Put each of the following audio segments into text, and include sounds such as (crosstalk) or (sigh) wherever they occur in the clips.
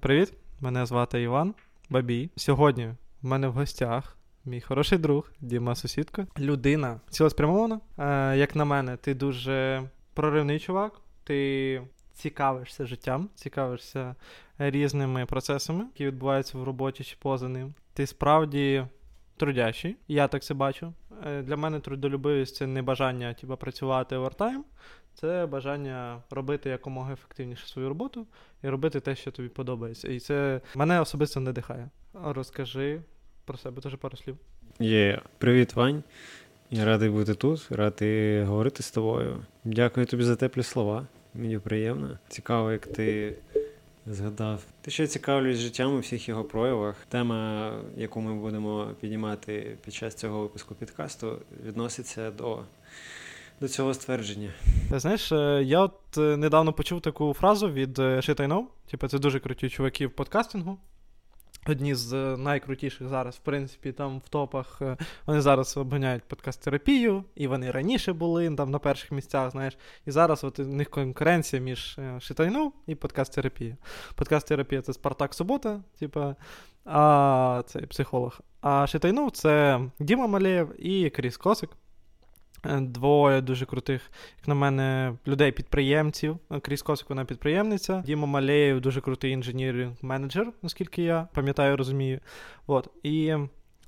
Привіт, мене звати Іван Бабій. Сьогодні в мене в гостях мій хороший друг Діма Сусідко. Людина цілеспрямована. Е, як на мене, ти дуже проривний чувак. Ти цікавишся життям, цікавишся різними процесами, які відбуваються в роботі чи поза ним. Ти справді трудящий, я так це бачу. Е, для мене трудолюбивість це не бажання типу, працювати овертайм, це бажання робити якомога ефективніше свою роботу і робити те, що тобі подобається. І це мене особисто надихає. Розкажи про себе теж пару слів. Є, привіт, Вань. Я радий бути тут, радий говорити з тобою. Дякую тобі за теплі слова. Мені приємно. Цікаво, як ти згадав. Ти ще цікавлюсь життям у всіх його проявах. Тема, яку ми будемо піднімати під час цього випуску підкасту, відноситься до до цього ствердження. Знаєш, е, я от е, недавно почув таку фразу від е, Shit I Know. Типу, це дуже круті чуваки в подкастингу. Одні з найкрутіших зараз, в принципі, там в топах вони зараз обганяють подкаст-терапію, і вони раніше були там на перших місцях, знаєш. І зараз от у них конкуренція між Шитайну і подкаст-терапією. Подкаст-терапія це Спартак Субота, типа, а це психолог. А Шитайну це Діма Малеєв і Кріс Косик. Е, двоє дуже крутих, як на мене, людей-підприємців. Е, Кріс Косик, вона підприємниця. Діма Малеєв дуже крутий інженіринг-менеджер, наскільки я пам'ятаю, розумію. От. І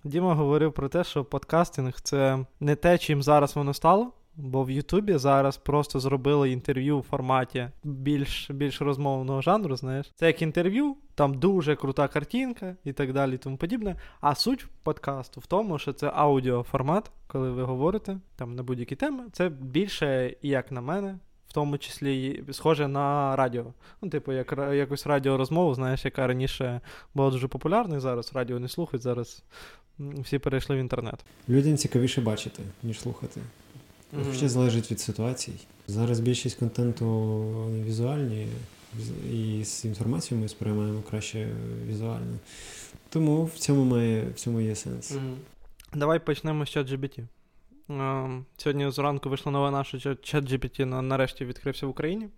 Діма говорив про те, що подкастинг це не те, чим зараз воно стало. Бо в Ютубі зараз просто зробили інтерв'ю в форматі більш більш розмовного жанру, знаєш. Це як інтерв'ю, там дуже крута картинка і так далі, і тому подібне. А суть подкасту в тому, що це аудіоформат, коли ви говорите там на будь-які теми. Це більше, як на мене, в тому числі схоже на радіо. Ну, типу, як якусь радіорозмову, знаєш, яка раніше була дуже популярна, і зараз радіо не слухають, зараз всі перейшли в інтернет. Людям цікавіше бачити, ніж слухати. Mm-hmm. Ще залежить від ситуацій. Зараз більшість контенту візуальні, і з інформацією ми сприймаємо краще візуально. Тому в цьому має в цьому є сенс. Mm-hmm. Давай почнемо з ChatGPT. Uh, сьогодні зранку вийшла новина, що ChatGPT нарешті відкрився в Україні.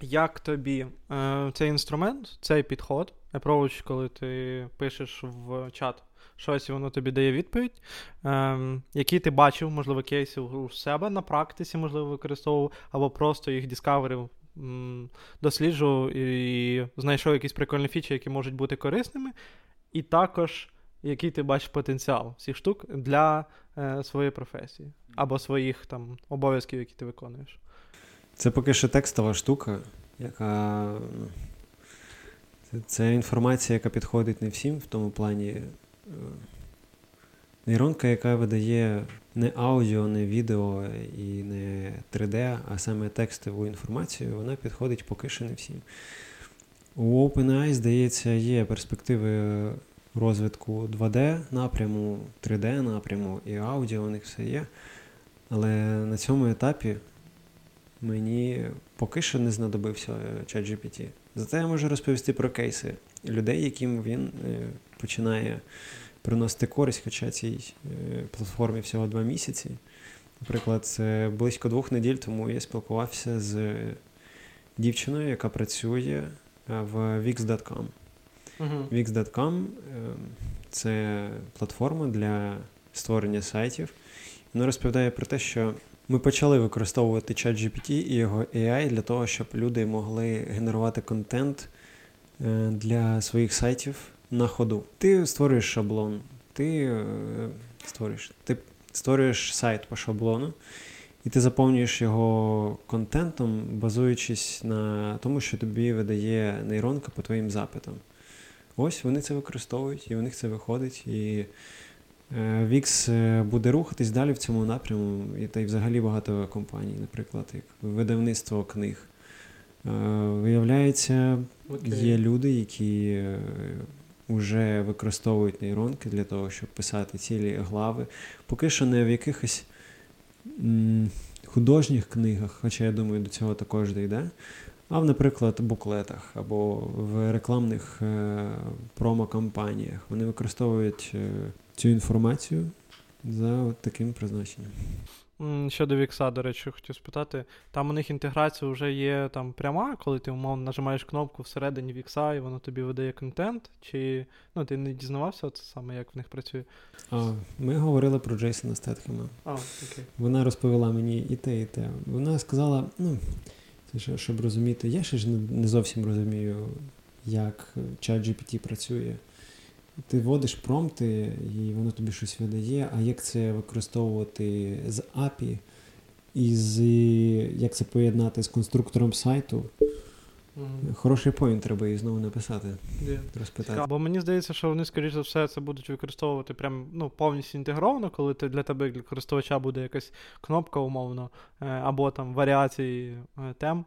Як тобі uh, цей інструмент, цей підход, approach, коли ти пишеш в чат щось воно тобі дає відповідь. Ем, Які ти бачив, можливо, кейси у себе на практиці, можливо, використовував, або просто їх дискаверив, досліджував і знайшов якісь прикольні фічі, які можуть бути корисними. І також, який ти бачиш потенціал цих штук для е, своєї професії, або своїх там обов'язків, які ти виконуєш. Це поки що текстова штука, яка. Це інформація, яка підходить не всім в тому плані, нейронка, яка видає не аудіо, не відео і не 3D, а саме текстову інформацію, вона підходить поки що не всім. У OpenAI, здається, є перспективи розвитку 2D напряму, 3D напряму і аудіо у них все є. Але на цьому етапі мені поки що не знадобився ChatGPT. Зате я можу розповісти про кейси людей, яким він е, починає приносити користь, хоча цій е, платформі всього два місяці. Наприклад, близько двох неділь тому я спілкувався з дівчиною, яка працює е, в Wix.com. Uh-huh. Wix.com це платформа для створення сайтів. Вона розповідає про те, що ми почали використовувати ChatGPT і його AI для того, щоб люди могли генерувати контент для своїх сайтів на ходу. Ти створюєш шаблон, ти е, створюєш, ти створюєш сайт по шаблону, і ти заповнюєш його контентом, базуючись на тому, що тобі видає нейронка по твоїм запитам. Ось вони це використовують, і у них це виходить. І е, буде рухатись далі в цьому напряму, і та й взагалі багато компаній, наприклад, як видавництво книг. Виявляється, Okay. Є люди, які вже е, використовують нейронки для того, щоб писати цілі глави. Поки що не в якихось м- художніх книгах, хоча я думаю, до цього також дійде. А в, наприклад, буклетах або в рекламних е- промо-кампаніях. Вони використовують е- цю інформацію за таким призначенням. Щодо Вікса, до речі, хотів спитати. Там у них інтеграція вже є там пряма, коли ти умовно нажимаєш кнопку всередині Вікса, і воно тобі видає контент. Чи ну ти не дізнавався це саме, як в них працює? А, Ми говорили про Джейсона Стетхема. А, окей. Вона розповіла мені і те, і те. Вона сказала: ну, це щоб розуміти, я ще ж не зовсім розумію, як чат GPT працює. Ти вводиш промпти, і воно тобі щось видає, а як це використовувати з API, і з, як це поєднати з конструктором сайту? Mm-hmm. Хороший поінт треба її знову написати. Yeah. розпитати. Бо мені здається, що вони, скоріш за все, це будуть використовувати прям ну, повністю інтегровано, коли ти для тебе, для користувача, буде якась кнопка, умовно, е, або там варіації е, тем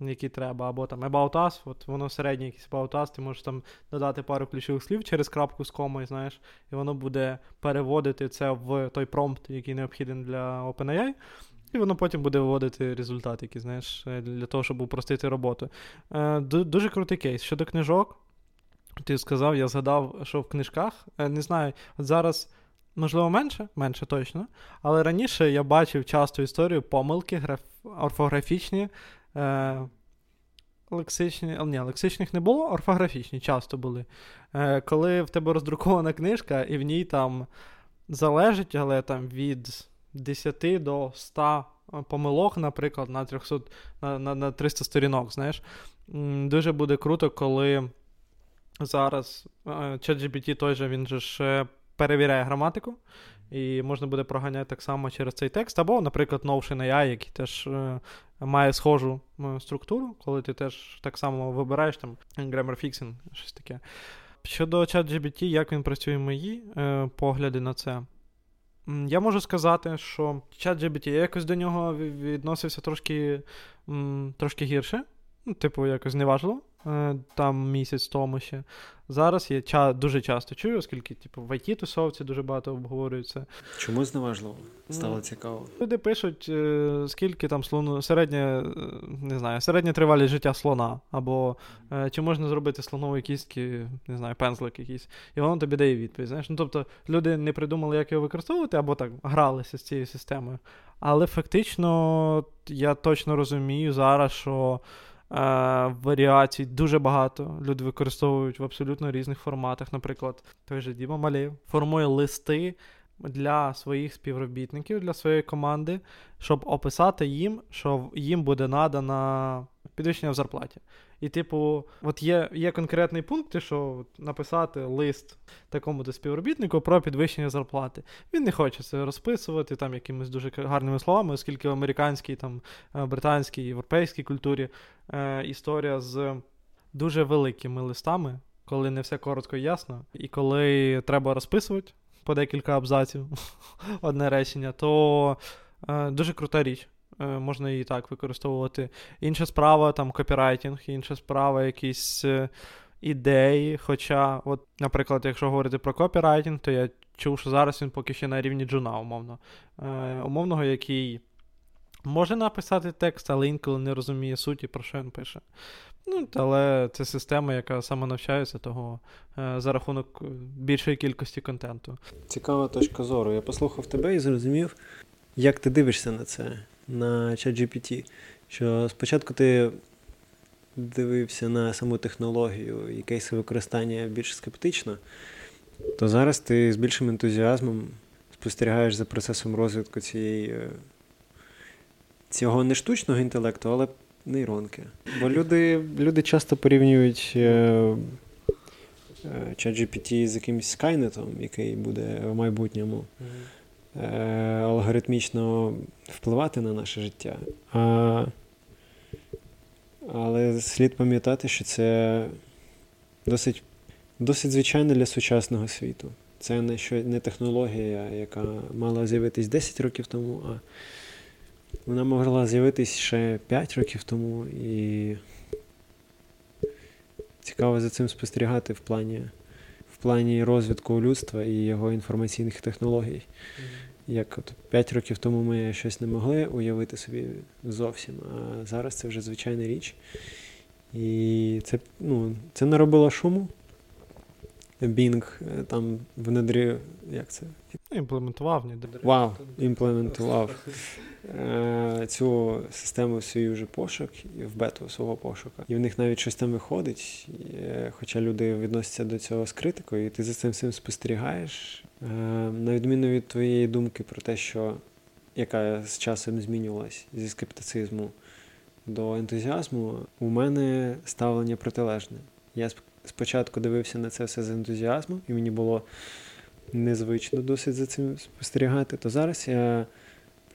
які треба, або там About Us, от воно середнє якийсь About Us, ти можеш там додати пару ключових слів через крапку з комою, знаєш, і воно буде переводити це в той промпт, який необхідний для OpenAI. І воно потім буде виводити результат, який, знаєш, е, для того, щоб упростити роботу. Е, Дуже крутий кейс. Щодо книжок, ти сказав, я згадав, що в книжках, е, не знаю, от зараз. Можливо, менше, менше точно. Але раніше я бачив часто історію помилки граф... орфографічні Е, Лексичні, ні, лексичних не було, орфографічні часто були. Е, Коли в тебе роздрукована книжка, і в ній там залежить, але там від 10 до 100 помилок, наприклад, на 300, на, на, на 300 сторінок, знаєш. Дуже буде круто, коли зараз е, ChatGPT той же він же ж перевіряє граматику. І можна буде проганяти так само через цей текст, або, наприклад, Notion AI, який теж е, має схожу е, структуру, коли ти теж так само вибираєш там grammar fixing, щось таке. Щодо ChatGPT, як він працює мої е, погляди на це. Я можу сказати, що ChatGPT, я якось до нього відносився трошки трошки гірше, ну, типу, якось неважливо. Е, там місяць тому ще. Зараз я ча- дуже часто чую, оскільки типу, в it тусовці дуже багато обговорюється. Чому зневажливо? Стало ну, цікаво. Люди пишуть, е, скільки там слону, середня, е, не знаю, середня тривалість життя слона, або чи можна зробити слонові кістки, не знаю, пензлик якийсь, і воно тобі дає відповідь. Знаєш? Ну, Тобто люди не придумали, як його використовувати, або так гралися з цією системою. Але фактично я точно розумію зараз, що. Варіацій дуже багато. Люди використовують в абсолютно різних форматах. Наприклад, той же Діма Малєв формує листи для своїх співробітників, для своєї команди, щоб описати їм, що їм буде надана підвищення в зарплаті. І, типу, от є є конкретний пункт, що написати лист такому то співробітнику про підвищення зарплати. Він не хоче це розписувати там якимись дуже гарними словами, оскільки в американській, там, е, британській, європейській культурі е, історія з дуже великими листами, коли не все коротко і ясно, і коли треба розписувати по декілька абзаців (laughs) одне речення, то е, дуже крута річ. Е, можна її так використовувати. Інша справа там копірайтинг, інша справа якісь е, ідеї. Хоча, от, наприклад, якщо говорити про копірайтинг, то я чув, що зараз він поки ще на рівні джуна, умовно. Е, Умовного, який може написати текст, але інколи не розуміє суті, про що він пише. Ну, Але це система, яка саме навчається того за рахунок більшої кількості контенту. Цікава точка зору. Я послухав тебе і зрозумів, як ти дивишся на це на ChatGPT, що спочатку ти дивився на саму технологію і кейси використання більш скептично, то зараз ти з більшим ентузіазмом спостерігаєш за процесом розвитку цієї. Е, цього не штучного інтелекту, але нейронки. Бо люди люди часто порівнюють е, е, ChatGPT з якимось скайнетом, який буде в майбутньому. Е, алгоритмічно впливати на наше життя. А, Але слід пам'ятати, що це досить досить звичайно для сучасного світу. Це не що, не технологія, яка мала з'явитись 10 років тому, а вона могла з'явитись ще 5 років тому. І цікаво за цим спостерігати в плані в плані розвитку людства і його інформаційних технологій. Як от 5 років тому ми щось не могли уявити собі зовсім, а зараз це вже звичайна річ. І це ну, це наробило шуму. Bing е, там внедрив, як це? Імплементував, ні. Вау, імплементував е, цю систему свій вже пошук в бету свого пошука. І в них навіть щось там виходить, е, хоча люди відносяться до цього з критикою, і ти за цим всім спостерігаєш. На відміну від твоєї думки про те, що яка з часом змінювалась зі скептицизму до ентузіазму, у мене ставлення протилежне. Я спочатку дивився на це все з ентузіазмом, і мені було незвично досить за цим спостерігати. То зараз я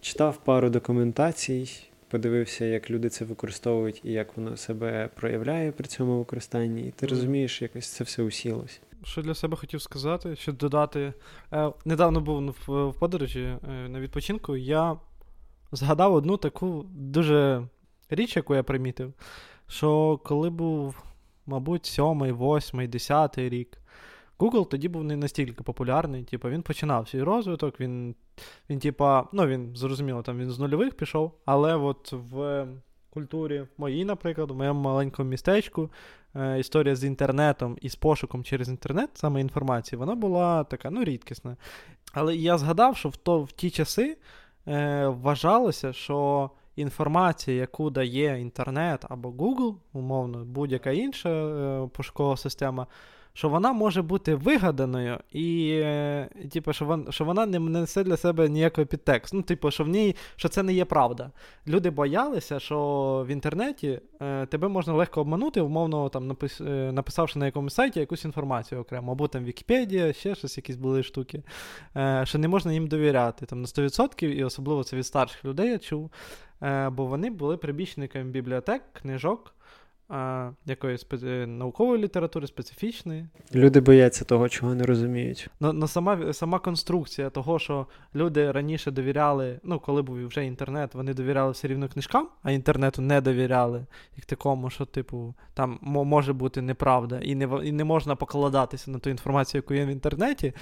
читав пару документацій, подивився, як люди це використовують і як воно себе проявляє при цьому використанні, і ти розумієш, якось це все усілося. Що для себе хотів сказати, що додати. Е, недавно був в, в подорожі е, на відпочинку. Я згадав одну таку дуже річ, яку я примітив, що коли був, мабуть, сьомий, восьмий, десятий рік, Google тоді був не настільки популярний. Типу, він починав свій розвиток, він, він типа, ну він зрозуміло, там він з нульових пішов, але от в культурі моїй, наприклад, в моєму маленькому містечку, е, історія з інтернетом і з пошуком через інтернет, саме інформації, вона була така, ну, рідкісна. Але я згадав, що в, то, в ті часи е, вважалося, що інформація, яку дає інтернет або Google, умовно, будь-яка інша е, пошукова система, що вона може бути вигаданою, і е, типу, що вона що вона не несе для себе ніякого підтексту. Ну, типу, що в ній що це не є правда. Люди боялися, що в інтернеті е, тебе можна легко обманути, умовно там напис, е, написавши на якомусь сайті якусь інформацію окремо, або там Вікіпедія, ще щось, якісь були штуки, е, що не можна їм довіряти там на 100%, і особливо це від старших людей я чув. Е, бо вони були прибічниками бібліотек, книжок якоїсь спе... наукової літератури, специфічної. Люди бояться того, чого не розуміють. Ну, ну сама сама конструкція того, що люди раніше довіряли, ну, коли був вже інтернет, вони довіряли все рівно книжкам, а інтернету не довіряли, як такому, що, типу, там може бути неправда, і не і не можна покладатися на ту інформацію, яку є в інтернеті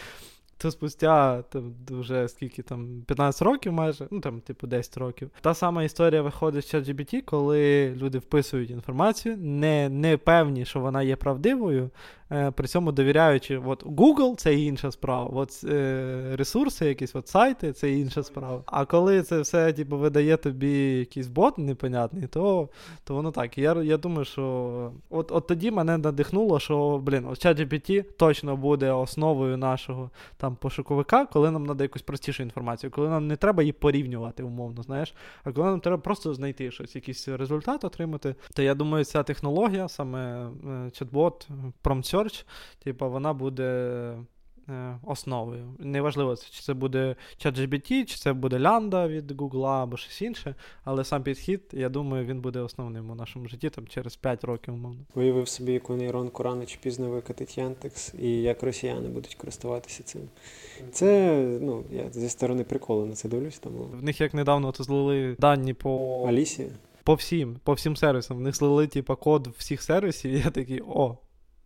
то спустя там, вже скільки там 15 років майже, ну там, типу, 10 років. Та сама історія виходить з ChatGPT, коли люди вписують інформацію, не не певні, що вона є правдивою, е, при цьому довіряючи, от Google це інша справа, от е, ресурси, якісь от сайти це інша справа. А коли це все типу, видає тобі якийсь бот непонятний, то то воно так. я я думаю, що от от тоді мене надихнуло, що блін, от ChatGPT точно буде основою нашого там пошуковика, коли нам треба якусь простішу інформацію, коли нам не треба її порівнювати, умовно, знаєш, а коли нам треба просто знайти щось, якийсь результат отримати, то я думаю, ця технологія, саме е, чат-бот, PromSearch, типу, вона буде. Е, основою. Неважливо, чи це буде ChatGPT, чи це буде Lambda від Google або щось інше, але сам підхід, я думаю, він буде основним у нашому житті там через 5 років, умовно. Уявив собі, яку нейронку рано чи пізно викатить Яндекс, і як росіяни будуть користуватися цим. Це, ну, я зі сторони приколу на це дивлюсь. Тому... В них як недавно то злили дані по Алісі. По всім, по всім сервісам. В них злили, типу, код всіх сервісів, і я такий, о,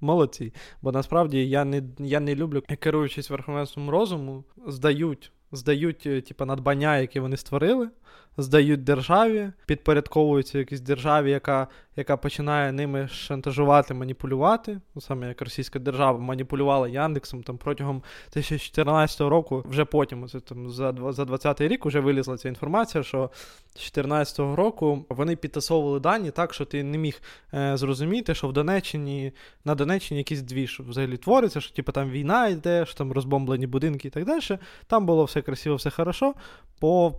молодці. Бо насправді я не я не люблю, керуючись верховенством розуму, здають здають типу, надбання, які вони створили, здають державі, підпорядковуються якійсь державі, яка яка починає ними шантажувати, маніпулювати. Ну, саме як російська держава маніпулювала Яндексом там протягом 2014 року, вже потім, це там за за 20-й рік, вже вилізла ця інформація, що з 2014 року вони підтасовували дані так, що ти не міг е, зрозуміти, що в Донеччині на Донеччині якісь дві що взагалі твориться, що типу, там війна йде, що там розбомблені будинки і так далі. Там було все красиво, все хорошо по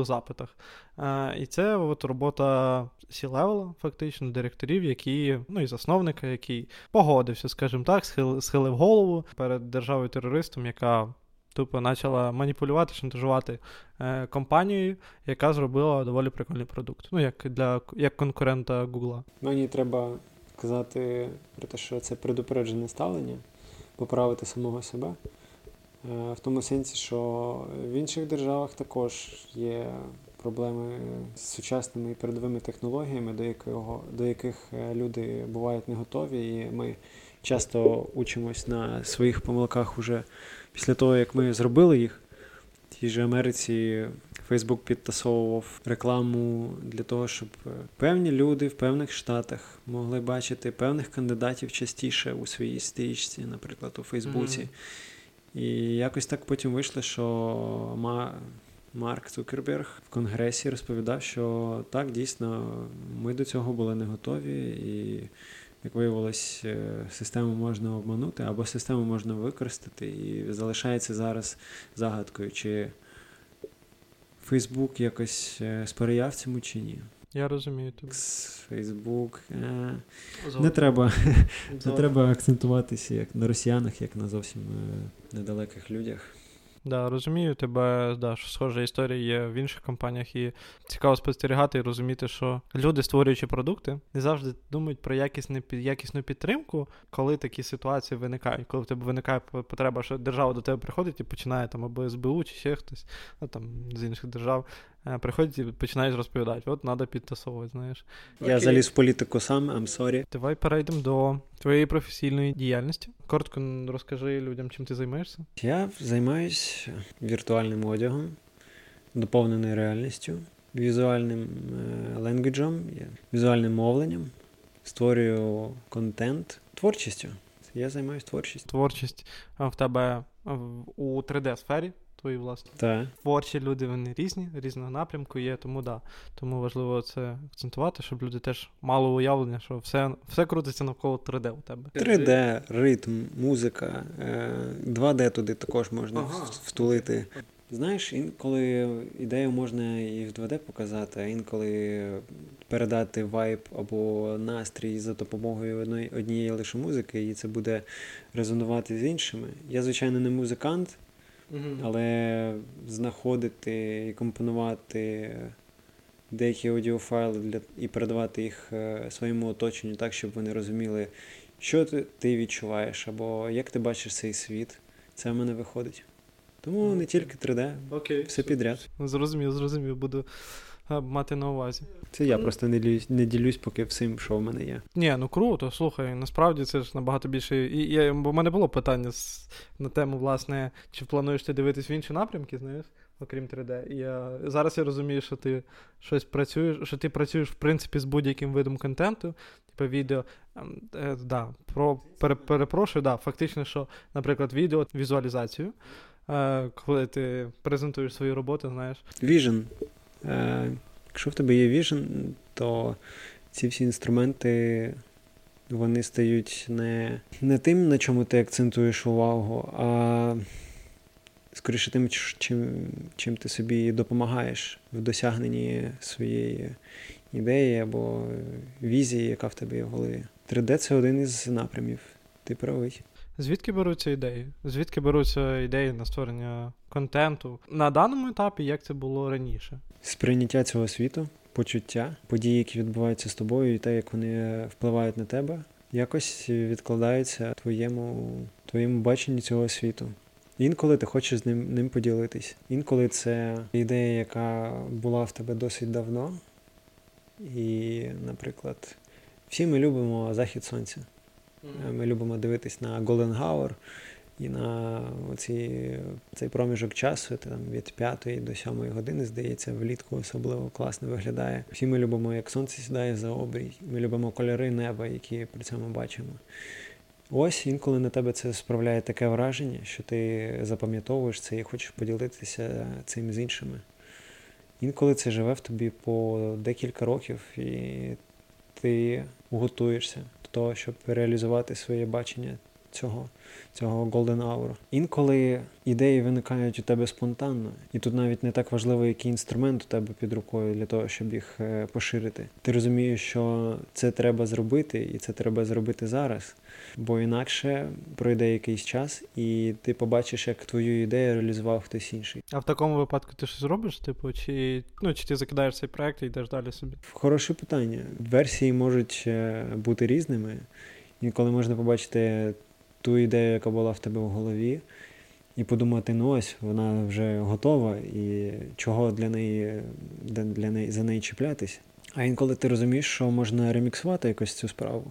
пошукових запитах. Е, і це от робота C-левела, фактично, директорів, які, ну і засновника, який погодився, скажімо так, схил, схилив голову перед державою терористом, яка. Тупо почала маніпулювати, шантажувати е, компанією, яка зробила доволі прикольний продукт. Ну, як для як конкурента Гугла. Мені треба казати про те, що це предупереджене ставлення, поправити самого себе. Е, в тому сенсі, що в інших державах також є проблеми з сучасними і передовими технологіями, до якого, до яких е, люди бувають не готові, і ми часто учимось на своїх помилках уже після того, як ми зробили їх. В тій же Америці Фейсбук підтасовував рекламу для того, щоб е, певні люди в певних штатах могли бачити певних кандидатів частіше у своїй стрічці, наприклад, у Фейсбуці. Mm-hmm. І якось так потім вийшло, що Марк Цукерберг в Конгресі розповідав, що так, дійсно, ми до цього були не готові, і, як виявилось, е, систему можна обманути або систему можна використати, і залишається зараз загадкою, чи Фейсбук якось е, сприяв цьому чи ні. Я розумію. Фейсбук. Е, не треба не треба акцентуватися як на росіянах, як на зовсім недалеких людях. Да, розумію тебе, да, що схожа історія є в інших компаніях, і цікаво спостерігати і розуміти, що люди, створюючи продукти, не завжди думають про якісну, якісну підтримку, коли такі ситуації виникають. Коли в тебе виникає потреба, що держава до тебе приходить і починає там або СБУ чи ще хтось, ну там з інших держав, Е, приходять і починають розповідати, от треба підтасовувати, знаєш. Я Окей. заліз в політику сам, I'm sorry. Давай перейдемо до твоєї професійної діяльності. Коротко розкажи людям, чим ти займаєшся. Я займаюся віртуальним одягом, доповненою реальністю, візуальним е, ленгвіджем, візуальним мовленням, створюю контент, творчістю. Я займаюся творчістю. Творчість в тебе у 3D-сфері твої власні. Так. Творчі люди вони різні, різного напрямку є, тому да. Тому важливо це акцентувати, щоб люди теж мали уявлення, що все все крутиться навколо 3D у тебе. 3D, ритм, музика, 2D е, туди також можна ага. втулити. Знаєш, інколи ідею можна і в 2D показати, а інколи передати вайб або настрій за допомогою одної, однієї лише музики, і це буде резонувати з іншими. Я, звичайно, не музикант, але знаходити і компонувати деякі аудіофайли для, і передавати їх е, своєму оточенню так, щоб вони розуміли, що ти, відчуваєш, або як ти бачиш цей світ, це в мене виходить. Тому не тільки 3D, Окей. все підряд. Зрозумів, зрозумів, буду мати на увазі. Це я просто не ділюсь, не ділюсь поки всім, що в мене є. Ні, ну круто, слухай, насправді це ж набагато більше. І, і Бо в мене було питання з, на тему, власне, чи плануєш ти дивитись в інші напрямки, знаєш, окрім 3D. І я, Зараз я розумію, що ти щось працюєш, що ти працюєш, в принципі, з будь-яким видом контенту, типу відео. Ем, е, да, про, пере, Перепрошую, да, фактично, що, наприклад, відео, візуалізацію. Е, коли ти презентуєш свою роботу, знаєш. Vision. Е, якщо в тебе є Vision, то ці всі інструменти вони стають не не тим, на чому ти акцентуєш увагу, а скоріше тим, чим, чим ти собі допомагаєш в досягненні своєї ідеї або візії, яка в тебе є в голові. 3D це один із напрямів. Ти правий. Звідки беруться ідеї? Звідки беруться ідеї на створення контенту на даному етапі, як це було раніше? Сприйняття цього світу, почуття, події, які відбуваються з тобою, і те, як вони впливають на тебе, якось відкладаються твоєму твоєму баченні цього світу. Інколи ти хочеш з ним ним поділитись. Інколи це ідея, яка була в тебе досить давно. І, наприклад, всі ми любимо захід сонця. Ми любимо дивитись на Hour і на оці, цей проміжок часу, там від 5 до 7 години, здається, влітку особливо класно виглядає. Всі ми любимо, як сонце сідає за обрій. Ми любимо кольори неба, які при цьому бачимо. Ось інколи на тебе це справляє таке враження, що ти запам'ятовуєш це і хочеш поділитися цим з іншими. Інколи це живе в тобі по декілька років, і ти готуєшся до того, щоб реалізувати своє бачення цього цього Golden Hour. Інколи ідеї виникають у тебе спонтанно, і тут навіть не так важливо, який інструмент у тебе під рукою для того, щоб їх е, поширити. Ти розумієш, що це треба зробити, і це треба зробити зараз, бо інакше пройде якийсь час, і ти побачиш, як твою ідею реалізував хтось інший. А в такому випадку ти щось зробиш? Типу, чи ну чи ти закидаєш цей проект і йдеш далі собі? Хороше питання. Версії можуть е, бути різними. Інколи можна побачити ту ідею, яка була в тебе в голові, і подумати, ну ось вона вже готова, і чого для неї для неї за неї чіплятись. А інколи ти розумієш, що можна реміксувати якось цю справу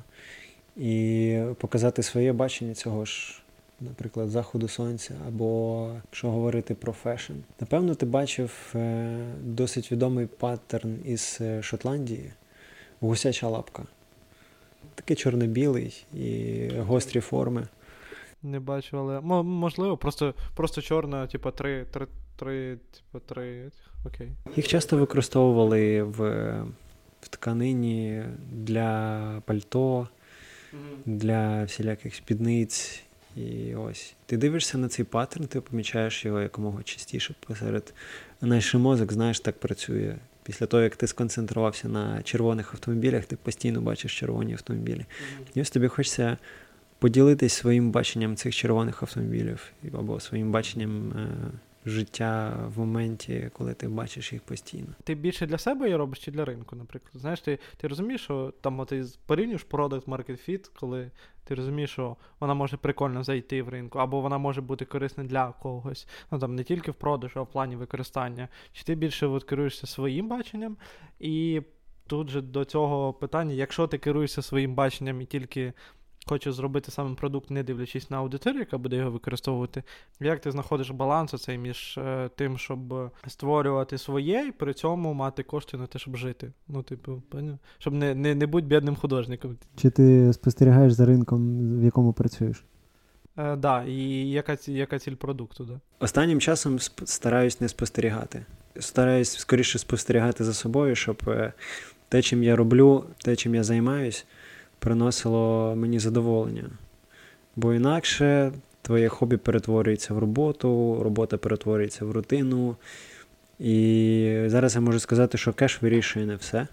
і показати своє бачення цього ж наприклад, заходу сонця, або якщо говорити про фешн. Напевно, ти бачив е, досить відомий паттерн із е, Шотландії гусяча лапка. Такий чорно-білий і гострі форми. Не бачу, але можливо, просто просто чорна, типу, три, три, три, типу, три. Окей. Їх часто використовували в в тканині для пальто, для всіляких спідниць. І ось ти дивишся на цей паттерн, ти помічаєш його якомога частіше посеред. Наш мозок, знаєш, так працює. Після того, як ти сконцентрувався на червоних автомобілях, ти постійно бачиш червоні автомобілі. Mm-hmm. І ось тобі хочеться поділитись своїм баченням цих червоних автомобілів або своїм баченням е, життя в моменті, коли ти бачиш їх постійно. Ти більше для себе її робиш чи для ринку, наприклад? Знаєш, ти ти розумієш, що там ти порівнюєш product market fit, коли ти розумієш, що вона може прикольно зайти в ринку, або вона може бути корисна для когось. Ну там не тільки в продажу, а в плані використання. Чи ти більше от, керуєшся своїм баченням? І тут же до цього питання, якщо ти керуєшся своїм баченням і тільки хоче зробити саме продукт, не дивлячись на аудиторію, яка буде його використовувати. Як ти знаходиш баланс оцей між е, тим, щоб створювати своє, і при цьому мати кошти на те, щоб жити? Ну, типу, поняв? щоб не не, не бути бідним художником. Чи ти спостерігаєш за ринком, в якому працюєш? Так, е, да, і яка яка ціль продукту? Да? Останнім часом стараюсь не спостерігати. Стараюсь скоріше спостерігати за собою, щоб е, те, чим я роблю, те, чим я займаюсь, приносило мені задоволення. Бо інакше твоє хобі перетворюється в роботу, робота перетворюється в рутину. І зараз я можу сказати, що кеш вирішує не все.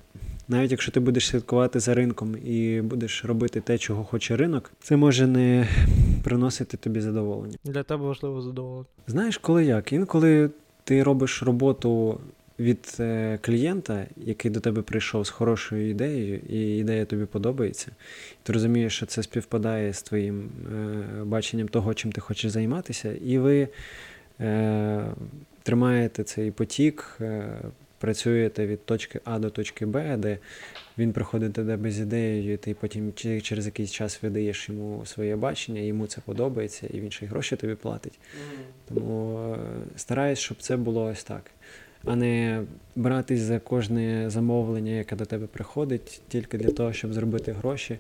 Навіть якщо ти будеш слідкувати за ринком і будеш робити те, чого хоче ринок, це може не приносити тобі задоволення. Для тебе важливо задоволення. Знаєш, коли як? Інколи ти робиш роботу від е, клієнта, який до тебе прийшов з хорошою ідеєю, і ідея тобі подобається, і ти розумієш, що це співпадає з твоїм е, баченням того, чим ти хочеш займатися, і ви е, тримаєте цей потік, працюєте від точки А до точки Б, де він приходить до тебе з ідеєю, і ти потім через якийсь час видаєш йому своє бачення, йому це подобається, і він ще й гроші тобі платить. Тому стараюсь, щоб це було ось так а не братись за кожне замовлення, яке до тебе приходить, тільки для того, щоб зробити гроші.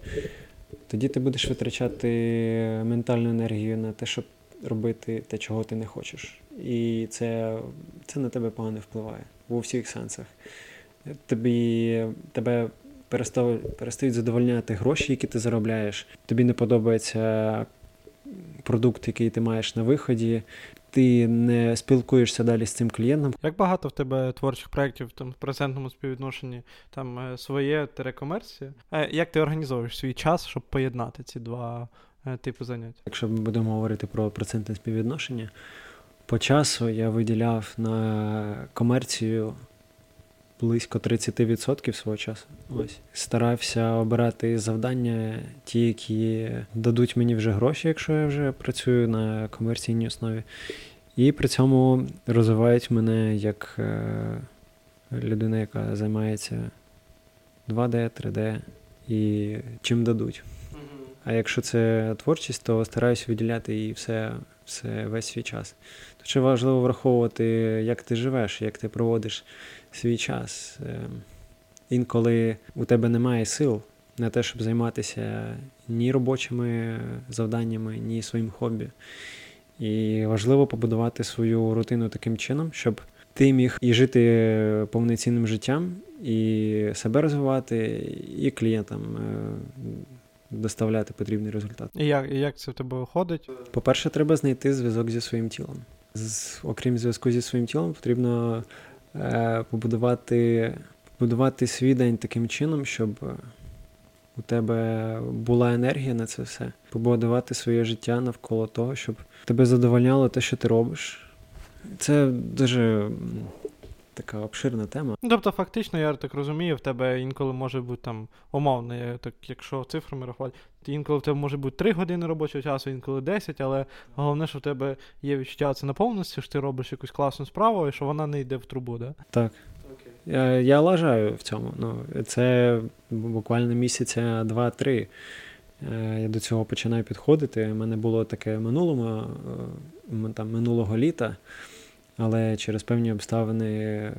Тоді ти будеш витрачати ментальну енергію на те, щоб робити те, чого ти не хочеш. І це це на тебе погано впливає у всіх сенсах. Тобі тебе перестають задовольняти гроші, які ти заробляєш. Тобі не подобається продукт, який ти маєш на виході ти не спілкуєшся далі з цим клієнтом. Як багато в тебе творчих проєктів там в процентному співвідношенні там е, своє телекомерція? Е, як ти організовуєш свій час, щоб поєднати ці два е, типи занять? Якщо ми будемо говорити про процентне співвідношення, по часу я виділяв на комерцію. Близько 30% свого часу. Ось старався обирати завдання, ті, які дадуть мені вже гроші, якщо я вже працюю на комерційній основі, і при цьому розвивають мене як е, людина, яка займається 2D, 3D і чим дадуть. А якщо це творчість, то стараюся виділяти її все, все весь свій час. То важливо враховувати, як ти живеш, як ти проводиш свій час. Е, інколи у тебе немає сил на те, щоб займатися ні робочими завданнями, ні своїм хобі. І важливо побудувати свою рутину таким чином, щоб ти міг і жити повноцінним життям, і себе розвивати, і клієнтам е, доставляти потрібний результат. І як і як це в тебе виходить? По-перше, треба знайти зв'язок зі своїм тілом. З, Окрім зв'язку зі своїм тілом, потрібно побудувати, побудувати свій день таким чином, щоб у тебе була енергія на це все, побудувати своє життя навколо того, щоб тебе задовольняло те, що ти робиш. Це дуже така обширна тема. Тобто, фактично, я так розумію, в тебе інколи може бути там умовно, так, якщо цифрами рахувати, то інколи в тебе може бути 3 години робочого часу, інколи 10, але головне, що в тебе є відчуття це наповненості, що ти робиш якусь класну справу і що вона не йде в трубу, да? Так. Я я лажаю в цьому. Ну, Це буквально місяця два-три. е, я до цього починаю підходити. У мене було таке минулому, е, там, минулого літа, але через певні обставини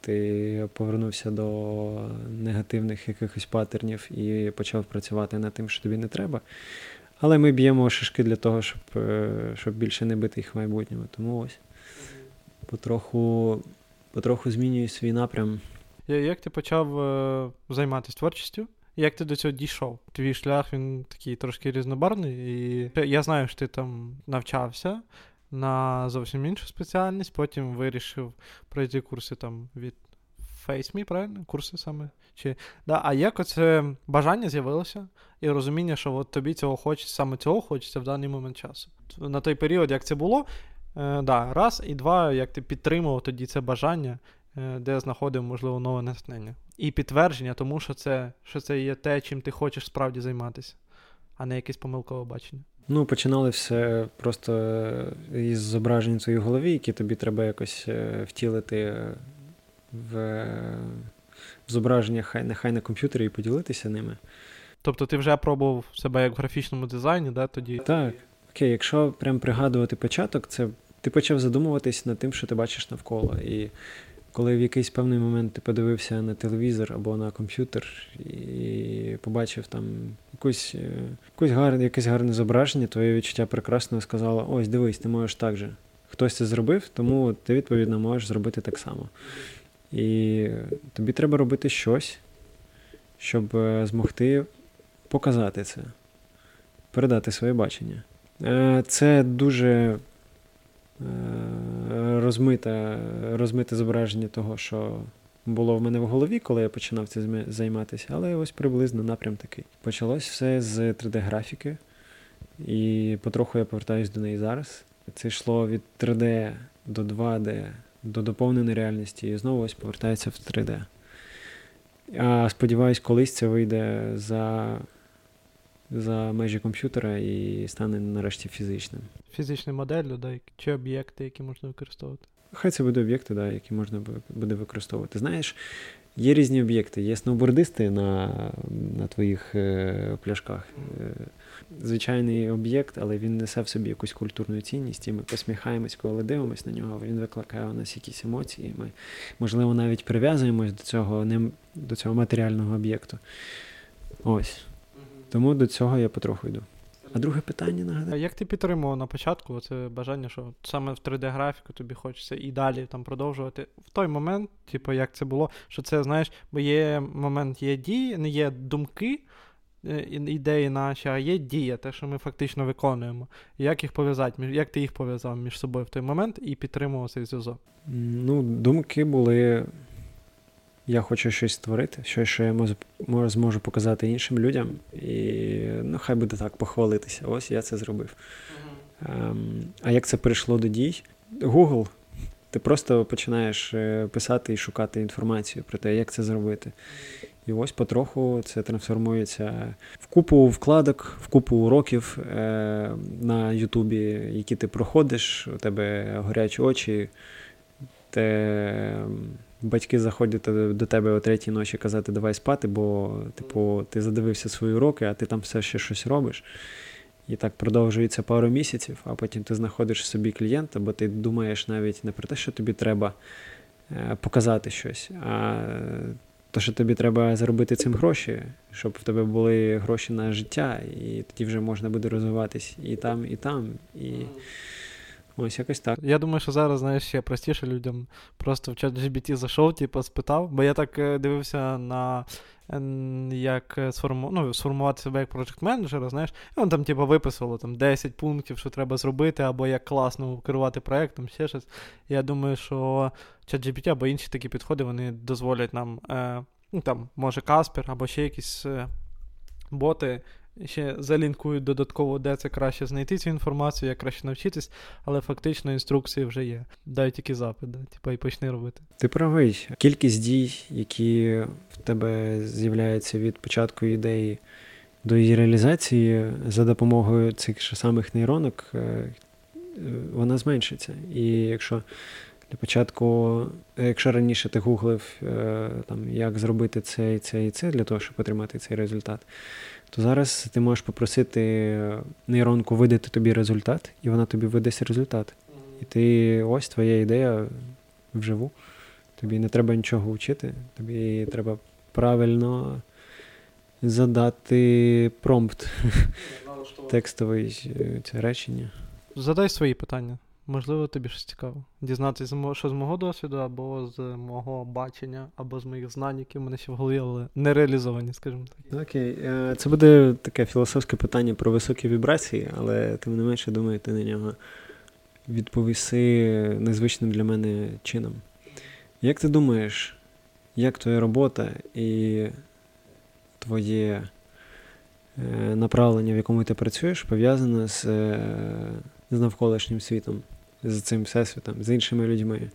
ти повернувся до негативних якихось паттернів і почав працювати над тим, що тобі не треба. Але ми б'ємо шишки для того, щоб е, щоб більше не бити їх в майбутньому. Тому ось потроху потроху змінюю свій напрям. Як ти почав е, займатися творчістю? Як ти до цього дійшов? Твій шлях він такий трошки різнобарний, і я знаю, що ти там навчався на зовсім іншу спеціальність, потім вирішив пройти курси там від FaceMe, правильно? Курси саме. Чи... Да, А як оце бажання з'явилося і розуміння, що от тобі цього хочеться, саме цього хочеться в даний момент часу? На той період, як це було, е, да, раз, і два, як ти підтримував тоді це бажання, е, де знаходив, можливо, нове натхнення. І підтвердження, тому що це що це є те, чим ти хочеш справді займатися, а не якесь помилкове бачення. Ну, починали все просто е, із зображень в своїй голові, які тобі треба якось е, втілити в зображення, хай нехай на комп'ютері і поділитися ними. Тобто ти вже пробував себе як в графічному дизайні, да, тоді? Так. Окей, якщо прям пригадувати початок, це ти почав задумуватись над тим, що ти бачиш навколо. І коли в якийсь певний момент ти подивився на телевізор або на комп'ютер і побачив там якусь, е, якусь гарне, якесь гарне зображення, твоє відчуття прекрасно сказало: ось дивись, ти можеш так же. Хтось це зробив, тому ти відповідно можеш зробити так само. І тобі треба робити щось, щоб е, змогти показати це, передати своє бачення. Е, це дуже розмите, розмите зображення того, що було в мене в голові, коли я починав цим займатися, але ось приблизно напрям такий. Почалось все з 3D-графіки, і потроху я повертаюся до неї зараз. Це йшло від 3D до 2D, до доповненої реальності, і знову ось повертається в 3D. А сподіваюсь, колись це вийде за за межі комп'ютера і стане нарешті фізичним. Фізична модель людей чи об'єкти, які можна використовувати? Хай це буде об'єкти, да, які можна буде використовувати. Знаєш, є різні об'єкти. Є сноубордисти на на твоїх е, пляшках. Е, звичайний об'єкт, але він несе в собі якусь культурну цінність, і ми посміхаємось, коли дивимося на нього, він викликає у нас якісь емоції. Ми, можливо, навіть прив'язуємось до цього, до цього матеріального об'єкту. Ось. Тому до цього я потроху йду. А друге питання нагадаю. А як ти підтримував на початку це бажання, що саме в 3D-графіку тобі хочеться і далі там продовжувати в той момент, типу, як це було, що це, знаєш, бо є момент, є дії, не є думки, е, ідеї наші, а є дія, те, що ми фактично виконуємо. Як їх пов'язати? Як ти їх пов'язав між собою в той момент і підтримував цей зв'язок? Ну, думки були я хочу щось створити, щось, що я можу, зможу показати іншим людям. І ну, хай буде так похвалитися. Ось я це зробив. Mm-hmm. Um, а як це перейшло до дій? Google. Ти просто починаєш е, писати і шукати інформацію про те, як це зробити. І ось потроху це трансформується в купу вкладок, в купу уроків е, на Ютубі, які ти проходиш, у тебе горячі очі. Те батьки заходять до тебе о третій ночі казати, давай спати, бо, типу, ти задивився свої уроки, а ти там все ще щось робиш. І так продовжується пару місяців, а потім ти знаходиш собі клієнта, бо ти думаєш навіть не про те, що тобі треба е, показати щось, а то, що тобі треба заробити цим гроші, щоб в тебе були гроші на життя, і тоді вже можна буде розвиватись і там, і там. і... Ось якось так. Я думаю, що зараз, знаєш, ще простіше людям просто в чат GBT зайшов, типу, спитав, бо я так е, дивився на. Як сформу... ну, сформувати себе як проект менеджера, знаєш, і він там, типу, виписувало там 10 пунктів, що треба зробити, або як класно керувати проектом, ще щось. Я думаю, що ChatGPT або інші такі підходи вони дозволять нам, е, ну там, може, Каспер, або ще якісь е, боти ще залінкують додатково, де це краще знайти цю інформацію, як краще навчитись, але фактично інструкції вже є. Дай тільки запит, типа і почни робити. Ти правий. Кількість дій, які в тебе з'являються від початку ідеї до її реалізації за допомогою цих самих нейронок, е, вона зменшиться. І якщо Для початку, якщо раніше ти гуглив, е, там, як зробити це і це і це для того, щоб отримати цей результат, то зараз ти можеш попросити нейронку видати тобі результат, і вона тобі видасть результат. І ти ось твоя ідея вживу. Тобі не треба нічого вчити, тобі треба правильно задати промпт текстовий е, речення. Задай свої питання. Можливо, тобі щось цікаво. Дізнатися, що з мого досвіду, або з мого бачення, або з моїх знань, які в мене ще в голові, але не реалізовані, скажімо так. Окей, е, це буде таке філософське питання про високі вібрації, але тим не менше, думаю, ти на нього відповіси незвичним для мене чином. Як ти думаєш, як твоя робота і твоє е, направлення, в якому ти працюєш, пов'язане з, е, з навколишнім світом, з цим всесвітом, з іншими людьми?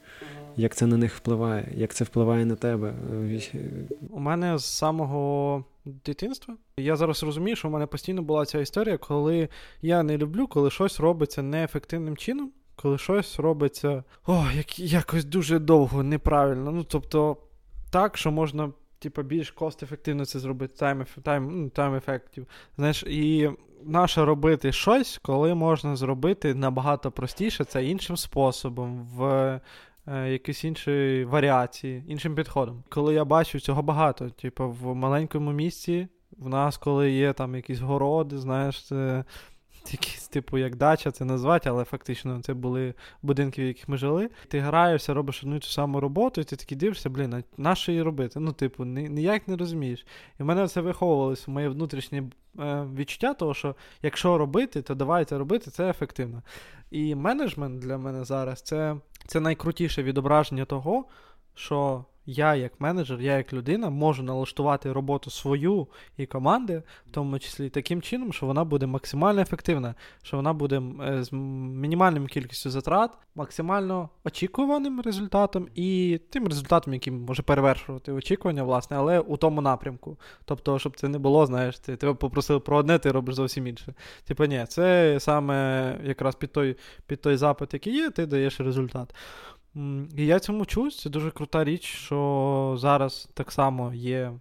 Як це на них впливає? Як це впливає на тебе? У мене з самого дитинства я зараз розумію, що в мене постійно була ця історія, коли я не люблю, коли щось робиться неефективним чином коли щось робиться о, як, якось дуже довго, неправильно. Ну, тобто, так, що можна, типу, більш кост-ефективно це зробити, time, ну. Знаєш, і наше робити щось, коли можна зробити набагато простіше, це іншим способом, в е, якісь інші варіації, іншим підходом. Коли я бачу цього багато, типу, в маленькому місці. В нас, коли є там якісь городи, знаєш, це (laughs) якісь, типу, як дача це назвати, але фактично це були будинки, в яких ми жили. Ти граєшся, робиш одну ту саму роботу, і ти такий дивишся, блін, на що її робити? Ну, типу, ніяк не розумієш. І в мене це виховувалося моє внутрішнє е, відчуття, того, що якщо робити, то давайте робити, це ефективно. І менеджмент для мене зараз це, це найкрутіше відображення того, що я, як менеджер, я як людина, можу налаштувати роботу свою і команди, в тому числі таким чином, що вона буде максимально ефективна, що вона буде е, з мінімальною кількістю затрат, максимально очікуваним результатом і тим результатом, який може перевершувати очікування, власне, але у тому напрямку. Тобто, щоб це не було, знаєш, ти тебе попросили про одне, ти робиш зовсім інше. Типу, ні, це саме якраз під той, під той запит, який є, ти даєш результат. І я цьому чусь, це дуже крута річ, що зараз так само є.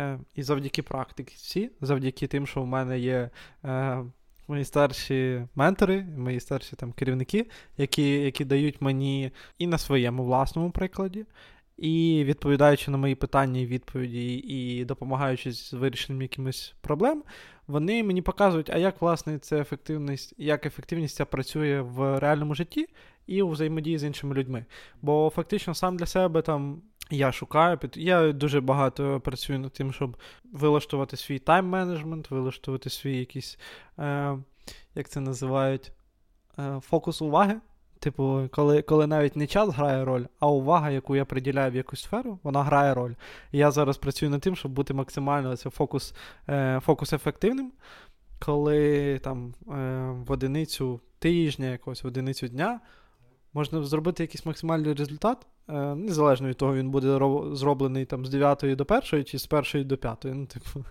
Е, і завдяки практиці, завдяки тим, що в мене є е, мої старші ментори, мої старші там керівники, які які дають мені і на своєму власному прикладі, і відповідаючи на мої питання і відповіді, і допомагаючи з вирішенням якимось проблем, вони мені показують, а як власне це ефективність, як ефективність ця працює в реальному житті і у взаємодії з іншими людьми. Бо фактично сам для себе там. Я шукаю, я дуже багато працюю над тим, щоб вилаштувати свій тайм-менеджмент, вилаштувати свій якийсь, е, як це називають, е, фокус уваги. Типу, коли коли навіть не час грає роль, а увага, яку я приділяю в якусь сферу, вона грає роль. І я зараз працюю над тим, щоб бути максимально це фокус е, фокус ефективним, коли там е, в одиницю тижня, якогось в одиницю дня можна зробити якийсь максимальний результат, е, незалежно від того, він буде зроблений там з 9 до 1 чи з 1 до 5. Ну, типу.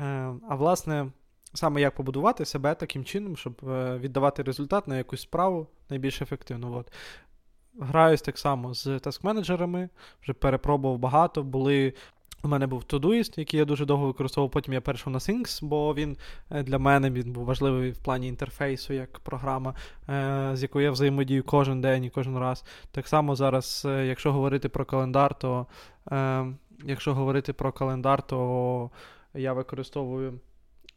Е, а власне, саме як побудувати себе таким чином, щоб е, віддавати результат на якусь справу найбільш ефективно. От. Граюсь так само з таск-менеджерами, вже перепробував багато. Були у мене був Todoist, який я дуже довго використовував. Потім я перейшов на Things, бо він е, для мене він був важливий в плані інтерфейсу, як програма, е, з якою я взаємодію кожен день і кожен раз. Так само зараз, якщо говорити про календар, то якщо говорити про календар, то я використовую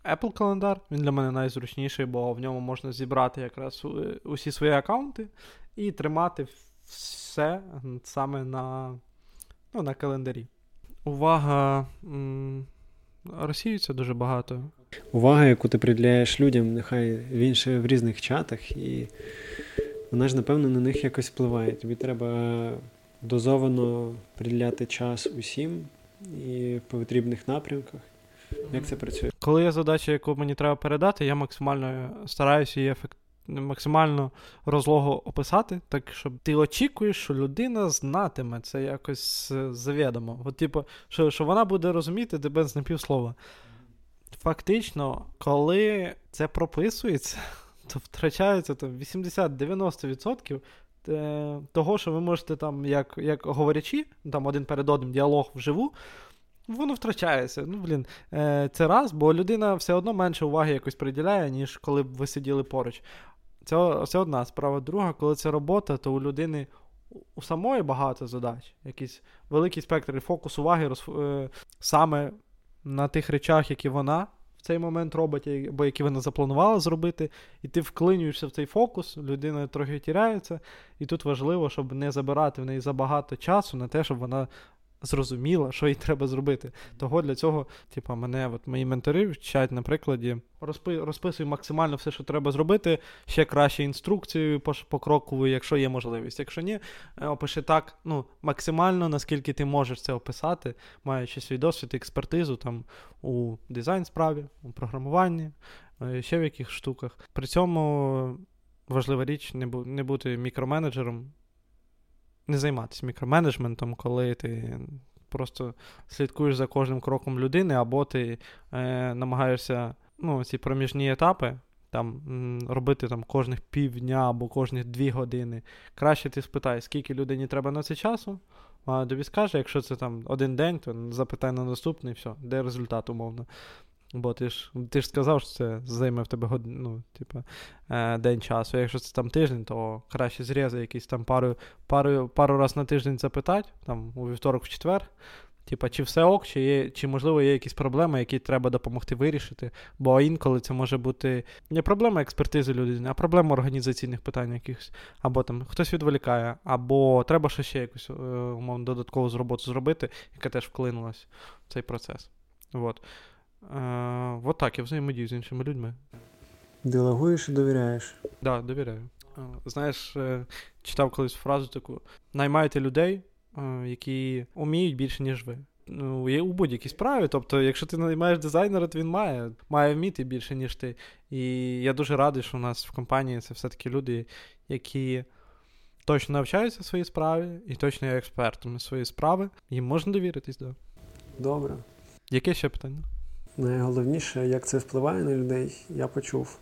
Apple календар. Він для мене найзручніший, бо в ньому можна зібрати якраз усі свої аккаунти і тримати все саме на, ну, на календарі увага м- розсіюється дуже багато. Увага, яку ти приділяєш людям, нехай в інші в різних чатах, і вона ж, напевно, на них якось впливає. Тобі треба дозовано приділяти час усім і в потрібних напрямках. Як це працює? Коли є задача, яку мені треба передати, я максимально стараюся її ефект максимально розлого описати, так щоб ти очікуєш, що людина знатиме це якось е, завідомо. От, типу, що що вона буде розуміти тебе з напівслова. Фактично, коли це прописується, (laughs) то втрачається 80-90% е, того, що ви можете там, як як говорячи, там один перед одним діалог вживу, воно втрачається. Ну, блін, е, Це раз, бо людина все одно менше уваги якось приділяє, ніж коли б ви сиділи поруч. Це, це одна справа. Друга, коли це робота, то у людини. У самої багато задач, якийсь великий спектр і фокус уваги роз, е, саме на тих речах, які вона в цей момент робить, або які вона запланувала зробити, і ти вклинюєшся в цей фокус, людина трохи тіряється, і тут важливо, щоб не забирати в неї забагато часу на те, щоб вона зрозуміла, що їй треба зробити. Того для цього, типу, мене от мої ментори вчать на прикладі, розпи, розписуй максимально все, що треба зробити, ще краще інструкцію по, по якщо є можливість. Якщо ні, е, опиши так, ну, максимально, наскільки ти можеш це описати, маючи свій досвід, експертизу там у дизайн справі, у програмуванні, е, ще в яких штуках. При цьому важлива річ не бути мікроменеджером не займатися мікроменеджментом, коли ти просто слідкуєш за кожним кроком людини, або ти е, намагаєшся ну, ці проміжні етапи там, робити там кожних півдня або кожні дві години. Краще ти спитай, скільки людині треба на це часу. А тобі скаже, якщо це там один день, то запитай на наступний, все, де результат умовно. Бо ти ж ти ж сказав, що це займе в тебе год... ну, типу, день часу. Якщо це там тиждень, то краще зрізи якийсь там пару пару, пару раз на тиждень запитати, там у вівторок, в четвер. Типа, чи все ок, чи є, чи можливо є якісь проблеми, які треба допомогти вирішити. Бо інколи це може бути не проблема експертизи людини, а проблема організаційних питань якихось. Або там хтось відволікає, або треба ще ще якусь е, умовно додаткову роботу зробити, яка теж вклинулась в цей процес. Вот. Е, вот так я взаємодію з іншими людьми. Делегуєш і довіряєш? Так, да, довіряю. Е, знаєш, е, читав колись фразу таку: наймайте людей, які вміють більше, ніж ви. Ну, є у будь-якій справі. Тобто, якщо ти наймаєш дизайнера, то він має має вміти більше, ніж ти. І я дуже радий, що у нас в компанії це все-таки люди, які точно навчаються своїй справі і точно є експертами своєї справи. Їм можна довіритись, так. Да. Добре. Яке ще питання? Найголовніше, як це впливає на людей, я почув.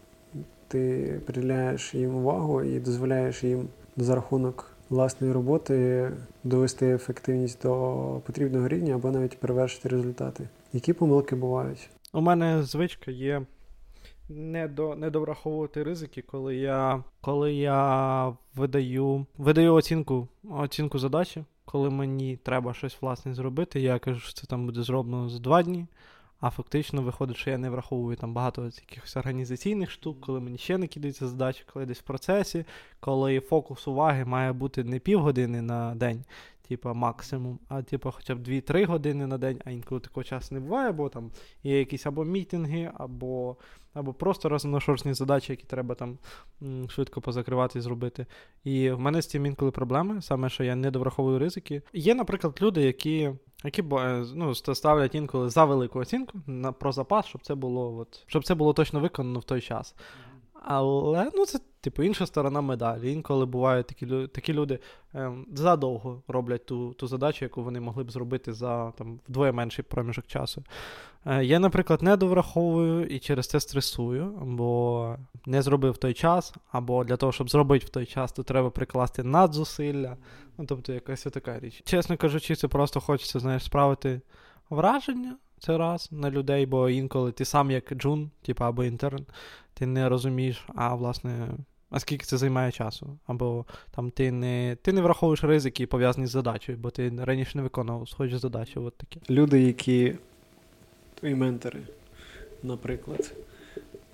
Ти приділяєш їм увагу і дозволяєш їм за рахунок власної роботи довести ефективність до потрібного рівня або навіть перевершити результати. Які помилки бувають? У мене звичка є не до не довраховувати ризики, коли я коли я видаю видаю оцінку оцінку задачі, коли мені треба щось власне зробити. Я кажу, що це там буде зроблено за два дні. А фактично виходить, що я не враховую там багато якихось організаційних штук, коли мені ще не кидаються задачі, коли десь в процесі, коли фокус уваги має бути не півгодини на день, типа максимум, а типа хоча б 2-3 години на день, а інколи такого часу не буває, бо там є якісь або мітинги, або або просто розношорстні задачі, які треба там швидко позакривати і зробити. І в мене з цим інколи проблеми, саме що я не довраховую ризики. Є, наприклад, люди, які. Які е, ну, ставлять інколи за велику оцінку на про запас, щоб це було от, щоб це було точно виконано в той час. Але ну, це, типу, інша сторона медалі. Інколи бувають такі такі люди ем, задовго роблять ту ту задачу, яку вони могли б зробити за там, вдвоє менший проміжок часу. Е, Я, наприклад, не довраховую і через це стресую, бо не зробив в той час, або для того, щоб зробити в той час, то треба прикласти надзусилля. Ну, тобто, якась така річ. Чесно кажучи, це просто хочеться, знаєш, справити враження. Це раз на людей, бо інколи ти сам як джун, типу, або інтерн, ти не розумієш, а власне, а скільки це займає часу. Або там ти не ти не враховуєш ризики, пов'язані з задачею, бо ти раніше не виконував схожі задачі. От такі. Люди, які твої ментори, наприклад,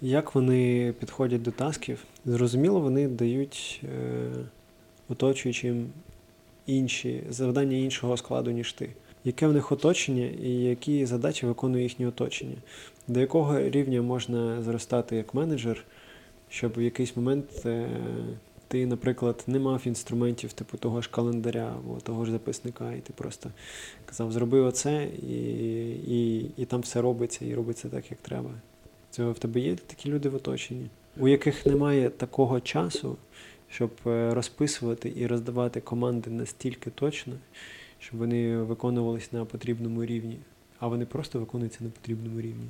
як вони підходять до тасків, зрозуміло, вони дають е, оточуючим інші завдання іншого складу, ніж ти. Яке в них оточення і які задачі виконує їхнє оточення, до якого рівня можна зростати як менеджер, щоб в якийсь момент е, ти, наприклад, не мав інструментів типу того ж календаря або того ж записника, і ти просто казав, зроби оце, і, і, і там все робиться, і робиться так, як треба. Цього в тебе є такі люди в оточенні, у яких немає такого часу, щоб е, розписувати і роздавати команди настільки точно, щоб вони виконувалися на потрібному рівні, а вони просто виконуються на потрібному рівні.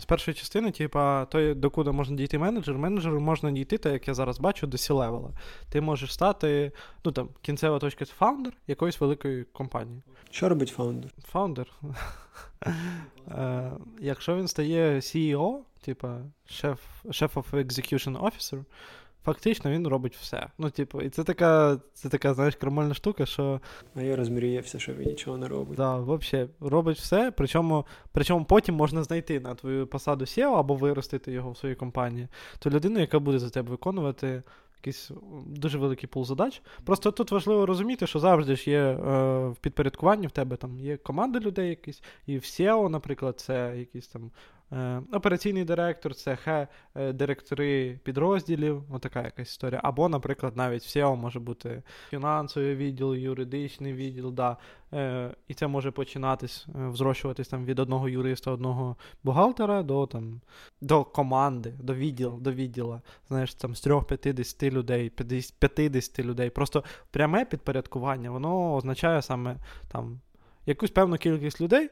З першої частини, типа, той, докуди можна дійти менеджер, менеджеру можна дійти, так як я зараз бачу, до C-левела. Ти можеш стати, ну там, кінцева точка це фаундер якоїсь великої компанії. Що робить фаундер? Фаундер. (laughs) Е, якщо він стає CEO, типа chief, chief of execution officer, фактично він робить все. Ну, типу, і це така, це така, знаєш, крамольна штука, що. А я розмірював, що він нічого не робить. Да, взагалі, робить все, причому причому потім можна знайти на твою посаду SEO або виростити його в своїй компанії. То людину, яка буде за тебе виконувати. Якийсь дуже великий пул задач. Просто тут важливо розуміти, що завжди ж є е, в підпорядкуванні в тебе там є команда людей якісь, і в SEO, наприклад, це якісь там операційний директор, це хе, директори підрозділів, отака якась історія. Або, наприклад, навіть в SEO може бути фінансовий відділ, юридичний відділ, да. Е, і це може починатись, е, взрощуватись там від одного юриста, одного бухгалтера до там, до команди, до відділу, до відділа. Знаєш, там з 3-50 людей, 50 людей. Просто пряме підпорядкування, воно означає саме там якусь певну кількість людей.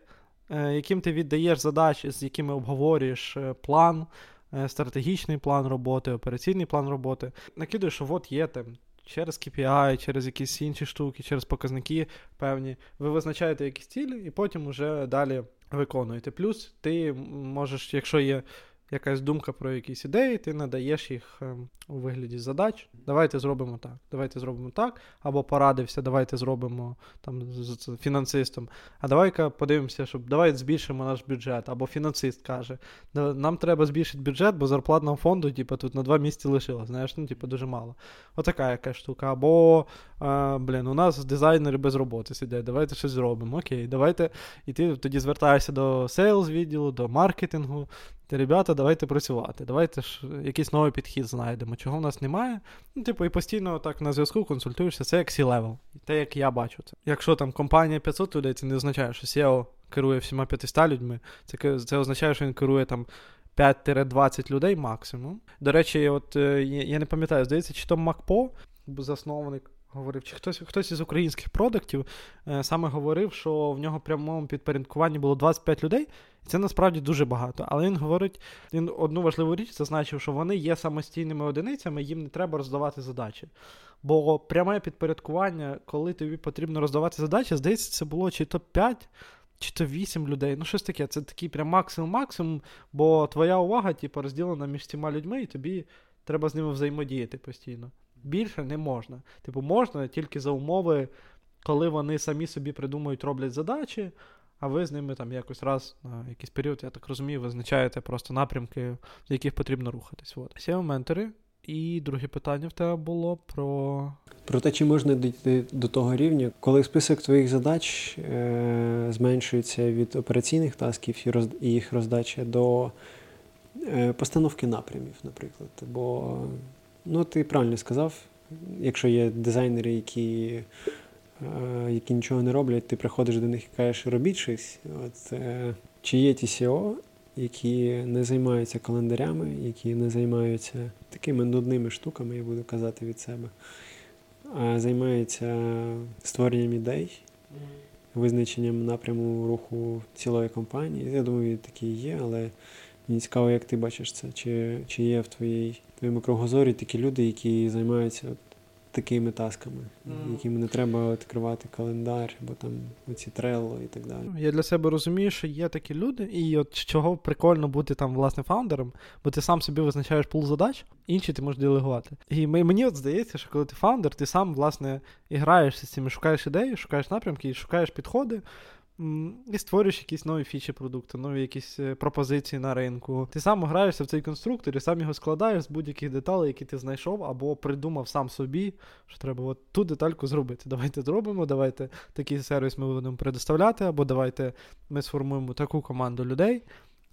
Е, яким ти віддаєш задачі, з якими обговорюєш е, план, е, стратегічний план роботи, операційний план роботи. Накидуєш, що от є там. Через KPI, через якісь інші штуки, через показники певні. Ви визначаєте якісь цілі, і потім вже далі виконуєте. Плюс ти можеш, якщо є якась думка про якісь ідеї, ти надаєш їх ем, у вигляді задач. Давайте зробимо так, давайте зробимо так, або порадився, давайте зробимо там з фінансистом. А давай-ка подивимося, щоб давай збільшимо наш бюджет. Або фінансист каже, нам треба збільшити бюджет, бо зарплатного фонду, типу, тут на два місяці лишилось, знаєш, ну, типу, дуже мало. Отака яка штука. Або, а, блін, у нас дизайнери без роботи сидять, давайте щось зробимо. Окей, давайте. І ти тоді звертаєшся до сейлз відділу, до маркетингу. Ребята, давайте працювати, давайте ж якийсь новий підхід знайдемо чого в нас немає. Ну, типу, і постійно так на зв'язку консультуєшся, це як C-level. Те, як я бачу це. Якщо там компанія 500 людей, це не означає, що SEO керує всіма 500 людьми. Це це означає, що він керує там 5-20 людей максимум. До речі, от е, я не пам'ятаю, здається, чи то МакПо, засновник говорив, чи хтось хтось із українських продуктів е, саме говорив, що в нього прямому підпорядкуванні було 25 людей, і це насправді дуже багато. Але він говорить, він одну важливу річ зазначив, що вони є самостійними одиницями, їм не треба роздавати задачі. Бо пряме підпорядкування, коли тобі потрібно роздавати задачі, здається, це було чи то 5. Чи то 8 людей, ну щось таке, це такий прям максимум-максимум, бо твоя увага, типу, розділена між цими людьми, і тобі треба з ними взаємодіяти постійно більше не можна. Типу, можна тільки за умови, коли вони самі собі придумують, роблять задачі, а ви з ними там якось раз на якийсь період, я так розумію, визначаєте просто напрямки, в яких потрібно рухатись. От. seo ментори. І друге питання в тебе було про. Про те, чи можна дійти до того рівня, коли список твоїх задач е- зменшується від операційних тасків і, роз- і їх роздача до е- постановки напрямів, наприклад. Бо Ну, ти правильно сказав. Якщо є дизайнери, які е, які нічого не роблять, ти приходиш до них і кажеш, робіть щось. От, е, Чи є ті SEO, які не займаються календарями, які не займаються такими нудними штуками, я буду казати від себе, а займаються створенням ідей, визначенням напряму руху цілої компанії. Я думаю, такі є, але Мені цікаво, як ти бачиш це, чи чи є в твоїй твоєму кругозорі такі люди, які займаються от такими тасками, mm. яким не треба відкривати календар, або там оці трелло і так далі. Я для себе розумію, що є такі люди, і от чого прикольно бути там власне фаундером, бо ти сам собі визначаєш пул задач, інші ти можеш делегувати. І мені от здається, що коли ти фаундер, ти сам власне і граєшся з цими, шукаєш ідеї, шукаєш напрямки і шукаєш підходи і створюєш якісь нові фічі продукту, нові якісь е, пропозиції на ринку. Ти сам граєшся в цей конструктор і сам його складаєш з будь-яких деталей, які ти знайшов, або придумав сам собі, що треба от ту детальку зробити. Давайте зробимо, давайте такий сервіс ми будемо предоставляти, або давайте ми сформуємо таку команду людей.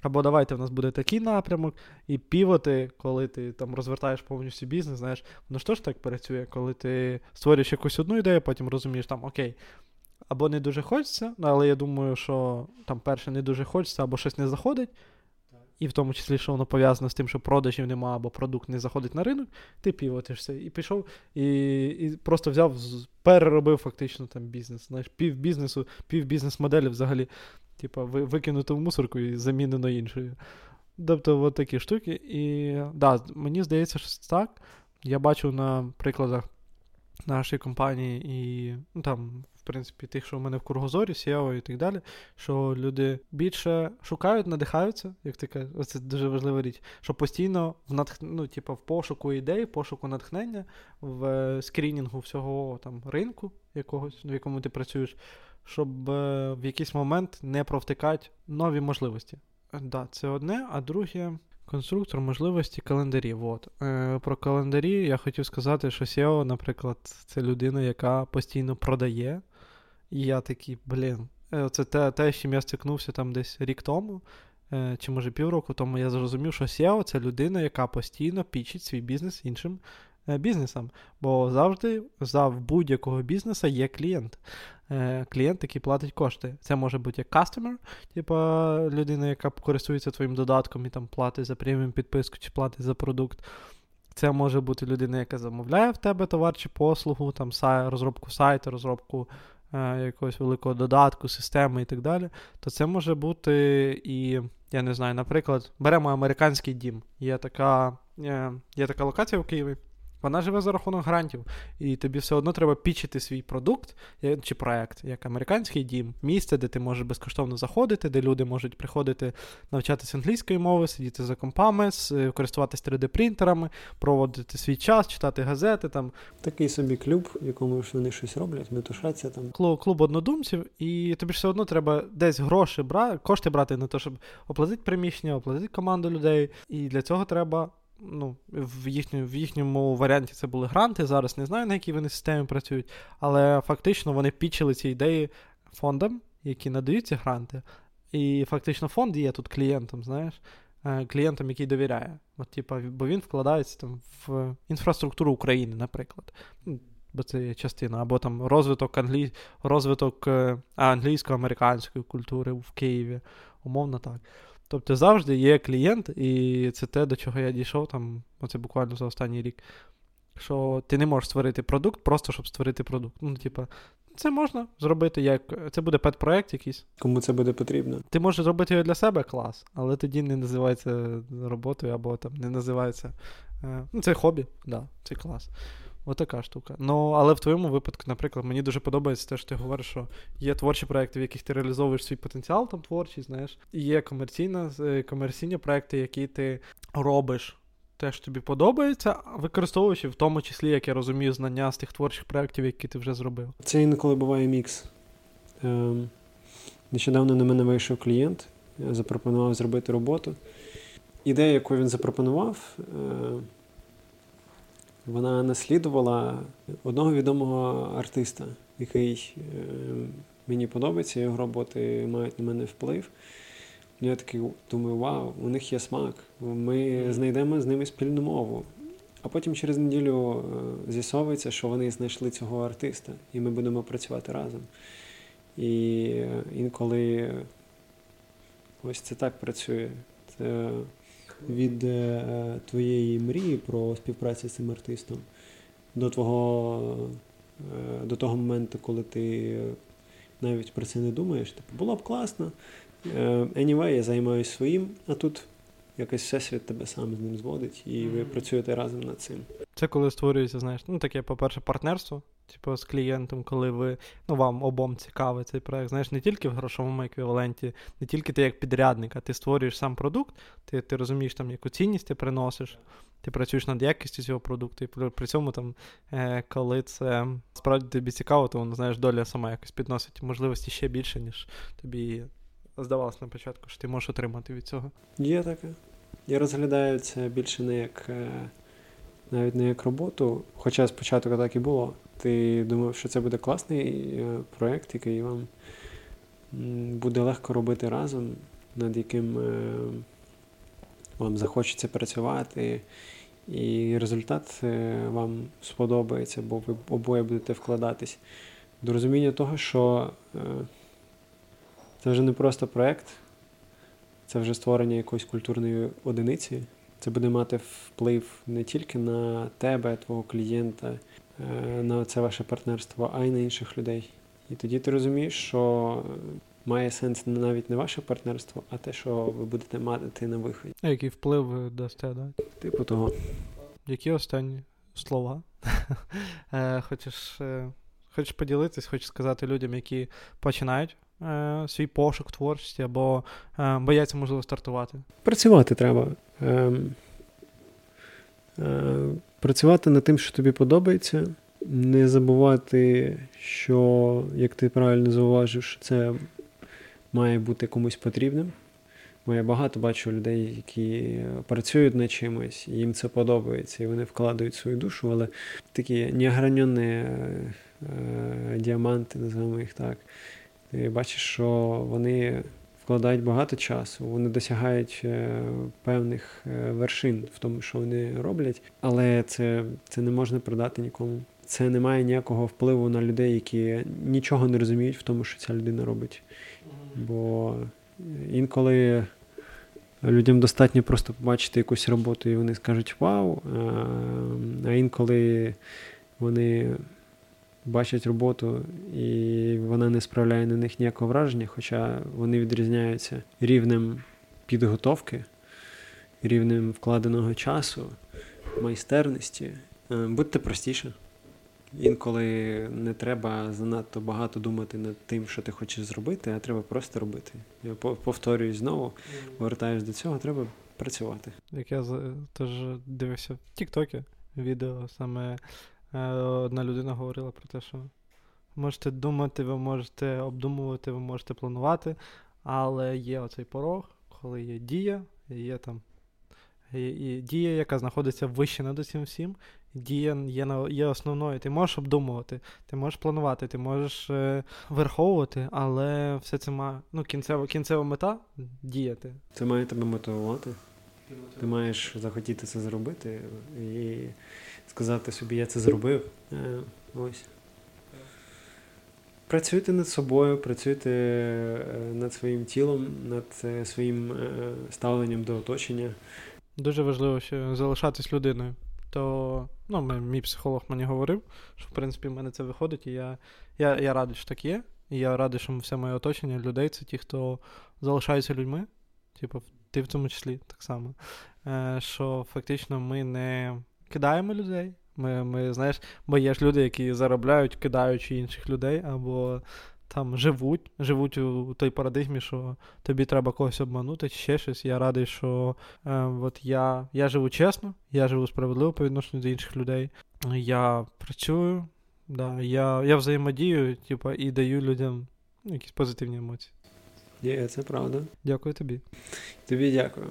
Або давайте в нас буде такий напрямок, і півоти, коли ти там розвертаєш повністю бізнес, знаєш, воно ж теж так працює, коли ти створюєш якусь одну ідею, потім розумієш, там, окей, або не дуже хочеться, але я думаю, що там перше не дуже хочеться, або щось не заходить. І в тому числі, що воно пов'язано з тим, що продажів нема, або продукт не заходить на ринок, ти півотишся. І пішов, і і просто взяв, переробив фактично там бізнес. Знаєш, пів бізнесу, пів бізнес-моделі взагалі, типу, викинуто в мусорку і замінено іншою. Тобто, от такі штуки. І да, мені здається, що так. Я бачу на прикладах нашої компанії і ну, там, принципі, тих, що в мене в Кургозорі, SEO і так далі, що люди більше шукають, надихаються, як ти кажеш, це дуже важлива річ, що постійно в натх... ну, типу, в пошуку ідей, пошуку натхнення, в скрінінгу всього там ринку якогось, в якому ти працюєш, щоб е, в якийсь момент не провтикати нові можливості. Да, Це одне, а друге. Конструктор можливості календарів. От. Е, Про календарі я хотів сказати, що SEO, наприклад, це людина, яка постійно продає. І я такий, блін, це те, те, з чим я стикнувся там десь рік тому, е, чи може півроку тому, я зрозумів, що SEO це людина, яка постійно пічить свій бізнес іншим е, бізнесам. Бо завжди за будь-якого бізнесу є клієнт. Е, клієнт, який платить кошти. Це може бути як customer, типа людина, яка користується твоїм додатком і там платить за преміум підписку чи платить за продукт. Це може бути людина, яка замовляє в тебе товар чи послугу, там розробку сайту, розробку якогось великого додатку, системи і так далі. То це може бути і, я не знаю, наприклад, беремо американський дім. Є така, е, Є така локація в Києві. Вона живе за рахунок грантів, і тобі все одно треба пічити свій продукт чи проект, як американський дім, місце, де ти можеш безкоштовно заходити, де люди можуть приходити навчатися англійської мови, сидіти за компами, користуватися 3D-принтерами, проводити свій час, читати газети. там. Такий собі клуб, в якому ж вони щось роблять, метушаться там. Клуб, клуб однодумців, і тобі все одно треба десь гроші брати, кошти брати на те, щоб оплатити приміщення, оплатити команду людей. І для цього треба ну, в їхньому, в їхньому варіанті це були гранти. Зараз не знаю, на якій вони системі працюють, але фактично вони пічили ці ідеї фондам, які надають ці гранти. І фактично фонд є тут клієнтом, знаєш, е, клієнтом, який довіряє. От, типу, Бо він вкладається там в інфраструктуру України, наприклад. Ну, бо це є частина, або там розвиток англій... розвиток е, англійсько-американської культури в Києві. Умовно так. Тобто завжди є клієнт, і це те, до чого я дійшов, там, оце буквально за останній рік. Що ти не можеш створити продукт, просто щоб створити продукт. Ну, типа, це можна зробити як. Це буде пет-проект якийсь. Кому це буде потрібно? Ти можеш зробити його для себе клас, але тоді не називається роботою або там не називається. Е, ну, Це хобі, да, це клас. Отака штука. Ну, але в твоєму випадку, наприклад, мені дуже подобається те, що ти говориш, що є творчі проекти, в яких ти реалізовуєш свій потенціал там творчий, знаєш, і є комерційна, е, комерційні проекти, які ти робиш. Те, що тобі подобається, використовуючи в тому числі, як я розумію, знання з тих творчих проєктів, які ти вже зробив. Це інколи буває мікс. Ем, Нещодавно на мене вийшов клієнт, запропонував зробити роботу. Ідея, яку він запропонував, е, вона наслідувала одного відомого артиста, який е, мені подобається, його роботи мають на мене вплив. Я такий думаю, вау, у них є смак, ми знайдемо з ними спільну мову. А потім через неділю е, з'ясовується, що вони знайшли цього артиста, і ми будемо працювати разом. І е, інколи ось це так працює. Це від е, твоєї мрії про співпрацю з цим артистом до твого, е, до того моменту, коли ти навіть про це не думаєш, типу, було б класно. Е, anyway, я займаюся своїм, а тут якось всесвіт тебе сам з ним зводить, і ви працюєте разом над цим. Це коли створюється, знаєш, ну таке, по-перше, партнерство, типу, з клієнтом, коли ви ну вам обом цікавий цей проект. Знаєш, не тільки в грошовому еквіваленті, не тільки ти як підрядник, а ти створюєш сам продукт, ти ти розумієш, там, яку цінність ти приносиш, ти працюєш над якістю цього продукту, і при цьому, там, е, коли це справді тобі цікаво, то воно знаєш, доля сама якось підносить можливості ще більше, ніж тобі здавалось на початку, що ти можеш отримати від цього. Є таке. Я розглядаю це більше не як. Е, навіть не як роботу, хоча спочатку так і було. Ти думав, що це буде класний е, проєкт, який вам буде легко робити разом, над яким е, вам захочеться працювати, і результат е, вам сподобається, бо ви обоє будете вкладатись. До розуміння того, що це вже не просто проєкт, це вже створення якоїсь культурної одиниці. Це буде мати вплив не тільки на тебе, твого клієнта, на це ваше партнерство, а й на інших людей. І тоді ти розумієш, що має сенс навіть не ваше партнерство, а те, що ви будете мати на виході. А який вплив ви дасте, да? Типу того. Які останні слова? (laughs) Е, хочеш е, хочеш поділитись, хочеш сказати людям, які починають е, свій пошук творчості або бояться, можливо, стартувати? Працювати треба. Працювати над тим, що тобі подобається. Не забувати, що, як ти правильно зауважив, що це має бути комусь потрібним. Бо я багато бачу людей, які працюють над чимось, їм це подобається, і вони вкладають свою душу, але такі неогранені е, діаманти, називаємо їх так. Ти бачиш, що вони вкладають багато часу, вони досягають е, певних е, вершин в тому, що вони роблять, але це, це не можна продати нікому. Це не має ніякого впливу на людей, які нічого не розуміють в тому, що ця людина робить. Бо інколи людям достатньо просто побачити якусь роботу, і вони скажуть Вау! А інколи вони бачать роботу, і вона не справляє на них ніякого враження, хоча вони відрізняються рівнем підготовки, рівнем вкладеного часу, майстерності. Е, будьте простіше. Інколи не треба занадто багато думати над тим, що ти хочеш зробити, а треба просто робити. Я повторююсь знову, повертаюсь до цього, треба працювати. Як я теж дивився в Тіктокі відео, саме одна людина говорила про те, що можете думати, ви можете обдумувати, ви можете планувати, але є оцей порог, коли є дія, є там. І Дія, яка знаходиться вище над усім всім, дія є є основною. Ти можеш обдумувати, ти можеш планувати, ти можеш е, верховувати, але все це має ну, кінцева кінцева мета діяти. Це має тебе мотивувати. Ти маєш захотіти це зробити і сказати собі, я це зробив. Е, ось. Працюйте над собою, працюйте е, над своїм тілом, над е, своїм ставленням до оточення. Дуже важливо ще залишатись людиною то ну, мій психолог мені говорив, що в принципі в мене це виходить, і я я, я радий, що так є. І я радий, що все моє оточення людей це ті, хто залишаються людьми. Типу, ти в тому числі так само. Е, Що фактично ми не кидаємо людей. Ми, ми, знаєш, бо є ж люди, які заробляють, кидаючи інших людей, або там живуть, живуть у той парадигмі, що тобі треба когось обманути, чи ще щось. Я радий, що е, от я я живу чесно, я живу справедливо по відношенню до інших людей. Я працюю, да, я я взаємодію, типу, і даю людям якісь позитивні емоції. Є, це правда. Дякую тобі. Тобі дякую.